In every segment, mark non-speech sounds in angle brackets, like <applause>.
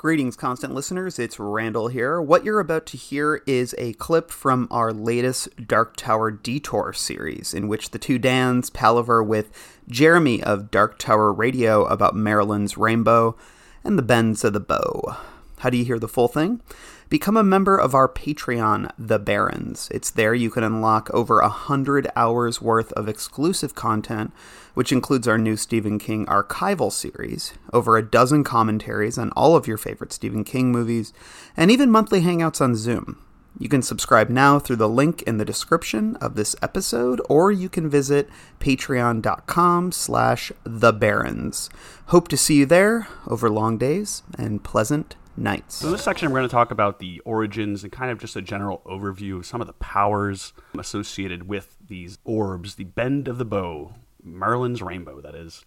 Greetings, constant listeners. It's Randall here. What you're about to hear is a clip from our latest Dark Tower Detour series, in which the two Dans palaver with Jeremy of Dark Tower Radio about Maerlyn's rainbow and the bends of the bow. How do you hear the full thing? Become a member of our Patreon, The Barrens. It's there you can unlock over a hundred hours worth of exclusive content, which includes our new Stephen King archival series, over a dozen commentaries on all of your favorite Stephen King movies, and even monthly hangouts on Zoom. You can subscribe now through the link in the description of this episode, or you can visit patreon.com slash the barrens. Hope to see you there over long days and pleasant nights. So, in this section, we're going to talk about the origins and kind of just a general overview of some of the powers associated with these orbs, the bend of the bow, Merlin's rainbow, that is.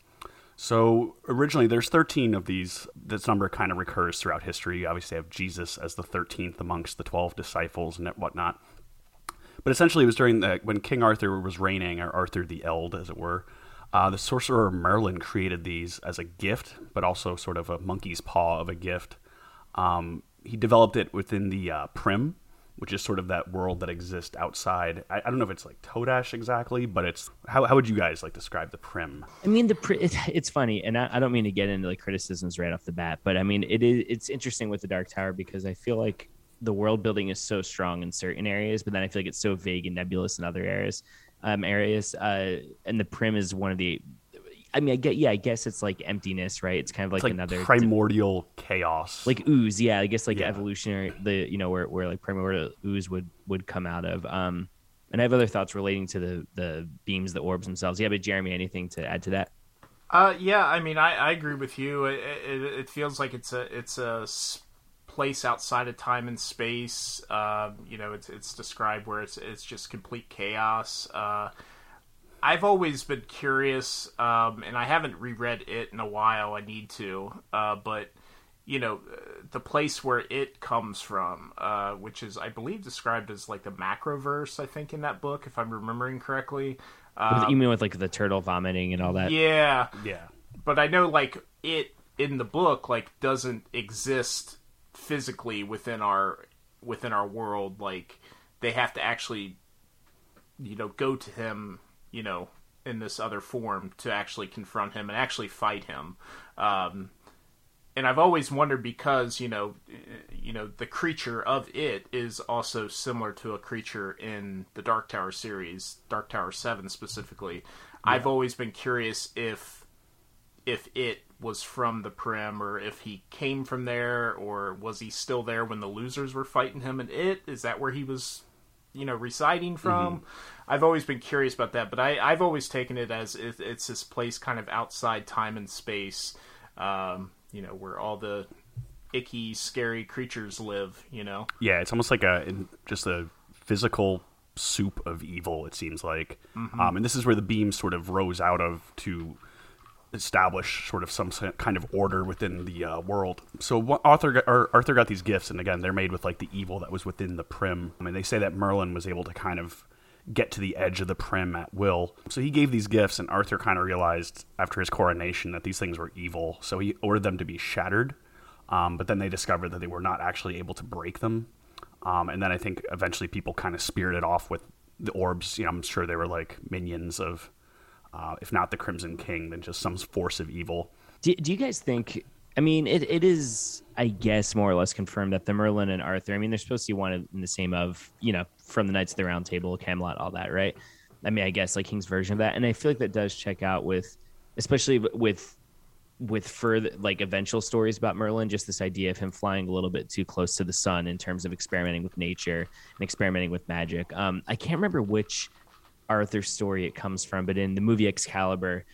So, originally, there's 13 of these. This number kind of recurs throughout history. You obviously have Jesus as the 13th amongst the 12 disciples and whatnot. But essentially, it was during the when King Arthur was reigning, or Arthur the Eld, as it were. Uh, the sorcerer Merlin created these as a gift, but also sort of a monkey's paw of a gift um, he developed it within the uh, Prim, which is sort of that world that exists outside. I, I, don't know if it's like Todash exactly, but it's how, how would you guys like describe the Prim? I mean, the it, it's funny, and I, I, don't mean to get into like criticisms right off the bat, but I mean it is it's interesting with the Dark Tower because I feel like the world building is so strong in certain areas, but then I feel like it's so vague and nebulous in other areas. Um, areas, uh, and the Prim is one of the I mean, I get, yeah, I guess it's like emptiness, right? It's kind of like, like another primordial chaos, like ooze. Yeah, I guess like yeah. evolutionary, the you know where where like primordial ooze would would come out of. Um, and I have other thoughts relating to the the beams, the orbs themselves. Yeah, but Jeremy, anything to add to that? Uh, yeah, I mean, I, I agree with you. It, it, it feels like it's a it's a place outside of time and space. Uh, you know, it's it's described where it's it's just complete chaos. Uh, I've always been curious, um, and I haven't reread it in a while. I need to, uh, but you know, the place where it comes from, uh, which is, I believe, described as like the macroverse. I think in that book, if I'm remembering correctly. Um, you mean with like the turtle vomiting and all that? Yeah, yeah. But I know, like it in the book, like doesn't exist physically within our within our world. Like they have to actually, you know, go to him you know, in this other form to actually confront him and actually fight him. Um, and I've always wondered because you know, you know, the creature of it is also similar to a creature in the Dark Tower series, Dark Tower Seven specifically. Yeah. I've always been curious if if it was from the Prim or if he came from there or was he still there when the losers were fighting him and it is that where he was you know residing from mm-hmm. I've always been curious about that, but I, I've always taken it as it, it's this place kind of outside time and space, um, you know, where all the icky, scary creatures live. You know. Yeah, it's almost like a just a physical soup of evil. It seems like, mm-hmm. um, and this is where the beam sort of rose out of to establish sort of some kind of order within the uh, world. So Arthur got, Arthur got these gifts, and again, they're made with like the evil that was within the Prim. I mean, they say that Merlin was able to kind of get to the edge of the prim at will. So he gave these gifts, and Arthur kind of realized after his coronation that these things were evil. So he ordered them to be shattered. Um, but then they discovered that they were not actually able to break them. Um, and then I think eventually people kind of spirited off with the orbs. You know, I'm sure they were like minions of, uh, if not the Crimson King, then just some force of evil. Do, do you guys think I mean, it, it is, I guess, more or less confirmed that the Merlin and Arthur, I mean, they're supposed to be one in the same of, you know, from the Knights of the Round Table, Camelot, all that, right? I mean, I guess like King's version of that. And I feel like that does check out with, especially with, with further like eventual stories about Merlin, just this idea of him flying a little bit too close to the sun in terms of experimenting with nature and experimenting with magic. Um, I can't remember which Arthur story it comes from, but in the movie Excalibur,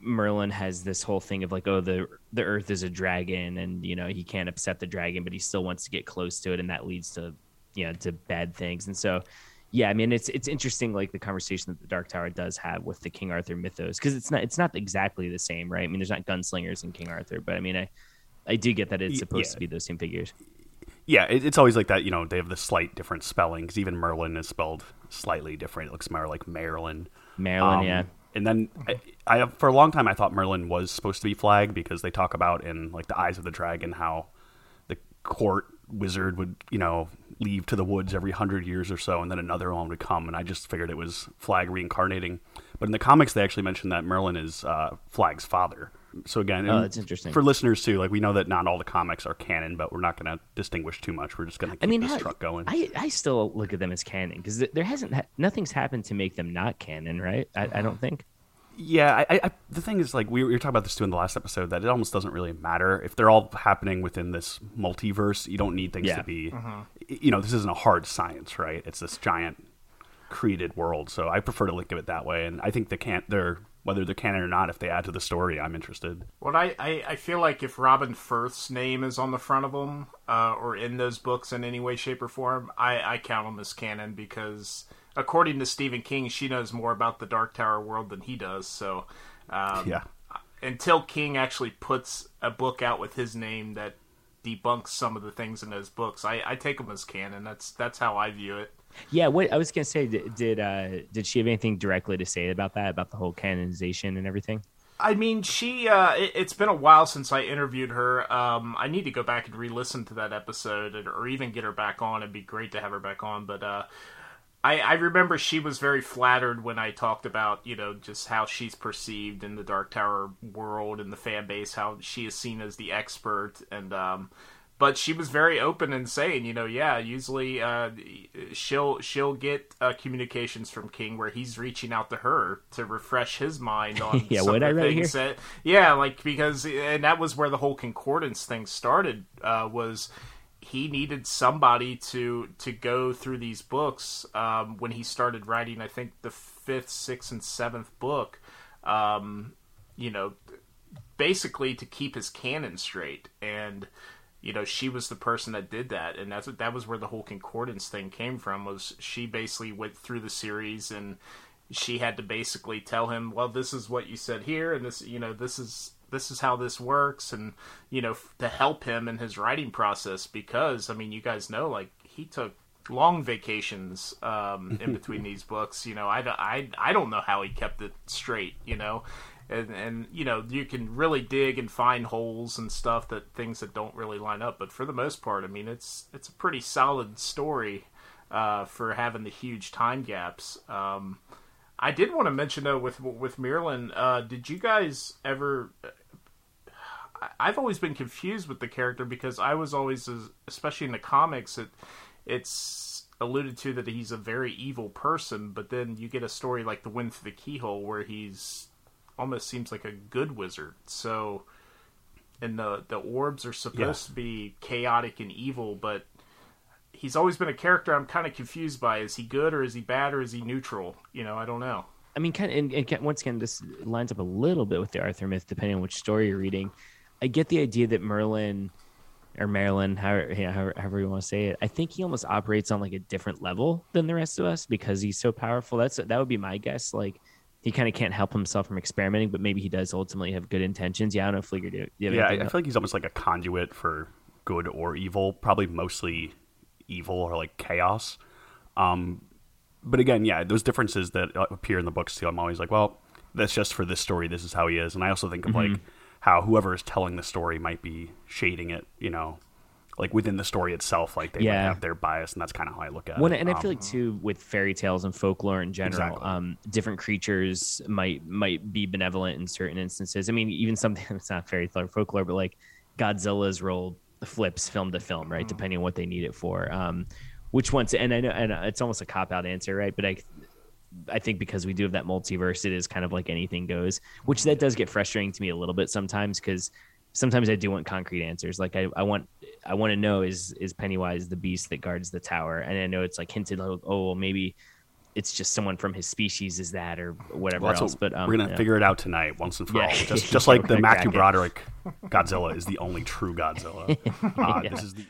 Merlin has this whole thing of like, oh, the the Earth is a dragon, and you know he can't upset the dragon, but he still wants to get close to it, and that leads to you know to bad things. And so, yeah, I mean, it's it's interesting like the conversation that the Dark Tower does have with the King Arthur mythos because it's not it's not exactly the same, right? I mean, there's not gunslingers in King Arthur, but I mean, I I do get that it's supposed yeah. to be those same figures. Yeah, it, it's always like that. You know, they have the slight different spelling because even Merlin is spelled slightly different. It looks more like Maerlyn. Maerlyn, um, yeah and then I, I, for a long time I thought Merlin was supposed to be Flagg because they talk about in like the Eyes of the Dragon how the court wizard would you know leave to the woods every hundred years or so, and then another one would come, and I just figured it was Flagg reincarnating. But in the comics, they actually mentioned that Merlin is uh, Flagg's father. So again, Oh, and that's interesting. for listeners too. Like we know that not all the comics are canon, but we're not going to distinguish too much. We're just going to keep I mean, this how- truck going. I, I still look at them as canon because there hasn't ha- nothing's happened to make them not canon, right? I, I don't think. Yeah, I, I, I, the thing is, like we were, talking about this too in the last episode, that it almost doesn't really matter if they're all happening within this multiverse. You don't need things Yeah. to be, mm-hmm. y- you know, this isn't a hard science, right? It's this giant created world. So I prefer to look at it that way, and I think they can't. They're whether they're canon or not. If they add to the story, I'm interested. Well, I, I, I feel like if Robin Furth's name is on the front of them, uh, or in those books in any way, shape, or form, I, I count them as canon because, according to Stephen King, she knows more about the Dark Tower world than he does. So, um, Yeah. until King actually puts a book out with his name that debunks some of the things in those books, I, I take them as canon. That's that's how I view it. Yeah, what I was gonna say, did did, uh, did she have anything directly to say about that, about the whole canonization and everything? I mean, she. Uh, it, it's been a while since I interviewed her. Um, I need to go back and re-listen to that episode, and- or even get her back on. It'd be great to have her back on. But uh, I, I remember she was very flattered when I talked about, you know, just how she's perceived in the Dark Tower world and the fan base, how she is seen as the expert, and um, but she was very open and saying, you know, yeah, usually uh, she'll she'll get uh, communications from King where he's reaching out to her to refresh his mind on <laughs> Yeah, what I read here? that yeah, like because and that was where the whole concordance thing started uh, was he needed somebody to to go through these books um, when he started writing. I think the fifth, sixth, and seventh book. Um, you know, basically to keep his canon straight and you know she was the person that did that. And that's that was where the whole concordance thing came from was she basically went through the series and she had to basically tell him well this is what you said here and this you know this is this is how this works and you know f- to help him in his writing process because i mean you guys know like he took long vacations um, in between <laughs> these books you know I, I, I don't know how he kept it straight you know and and you know you can really dig and find holes and stuff that things that don't really line up but for the most part i mean it's it's a pretty solid story uh, for having the huge time gaps. Um, i did want to mention though with with Maerlyn, uh, did you guys ever I- I've always been confused with the character because I was always, especially in the comics, it it's alluded to that he's a very evil person, but then you get a story like The Wind Through the Keyhole where he's almost seems like a good wizard. So, and the the orbs are supposed Yeah. to be chaotic and evil, but he's always been a character I'm kind of confused by. Is he good or is he bad or is he neutral? You know, I don't know. I mean, kind of, and, and once again, this lines up a little bit with the Arthur myth, depending on which story you're reading. I get the idea that Merlin or Maerlyn, however, you know, however, however you want to say it, I think he almost operates on like a different level than the rest of us because he's so powerful. That's that would be my guess. Like he kind of can't help himself from experimenting, but maybe he does ultimately have good intentions. Yeah, I don't know, Fleeger, do you Yeah, I, I feel like he's almost like a conduit for good or evil. Probably mostly evil or like chaos. Um, but again, yeah, those differences that uh, appear in the books too. I'm always like, well, that's just for this story. This is how he is. And I also think of like how whoever is telling the story might be shading it. You know, like within the story itself, like they might Yeah. have their bias, and that's kind of how I look at Well, it. and I Um, feel like too with fairy tales and folklore in general, Exactly. um, different creatures might might be benevolent in certain instances. I mean, even something <laughs> that's not fairy tale or folklore, but like Godzilla's role flips film to film, right? Depending on what they need it for. Um, which ones? And I know, and it's almost a cop out answer, right? But I. I think because we do have that multiverse, it is kind of like anything goes, which that does get frustrating to me a little bit sometimes because sometimes I do want concrete answers. Like I, I want I want to know is is Pennywise the beast that guards the tower? And I know it's like hinted, oh, oh well, maybe it's just someone from his species is that or whatever well, else. what- but um, we're gonna yeah. figure it out tonight, once and for Yeah. all. Just, <laughs> just like the Matthew. Broderick Godzilla is the only true Godzilla. Uh, <laughs> Yeah. This is the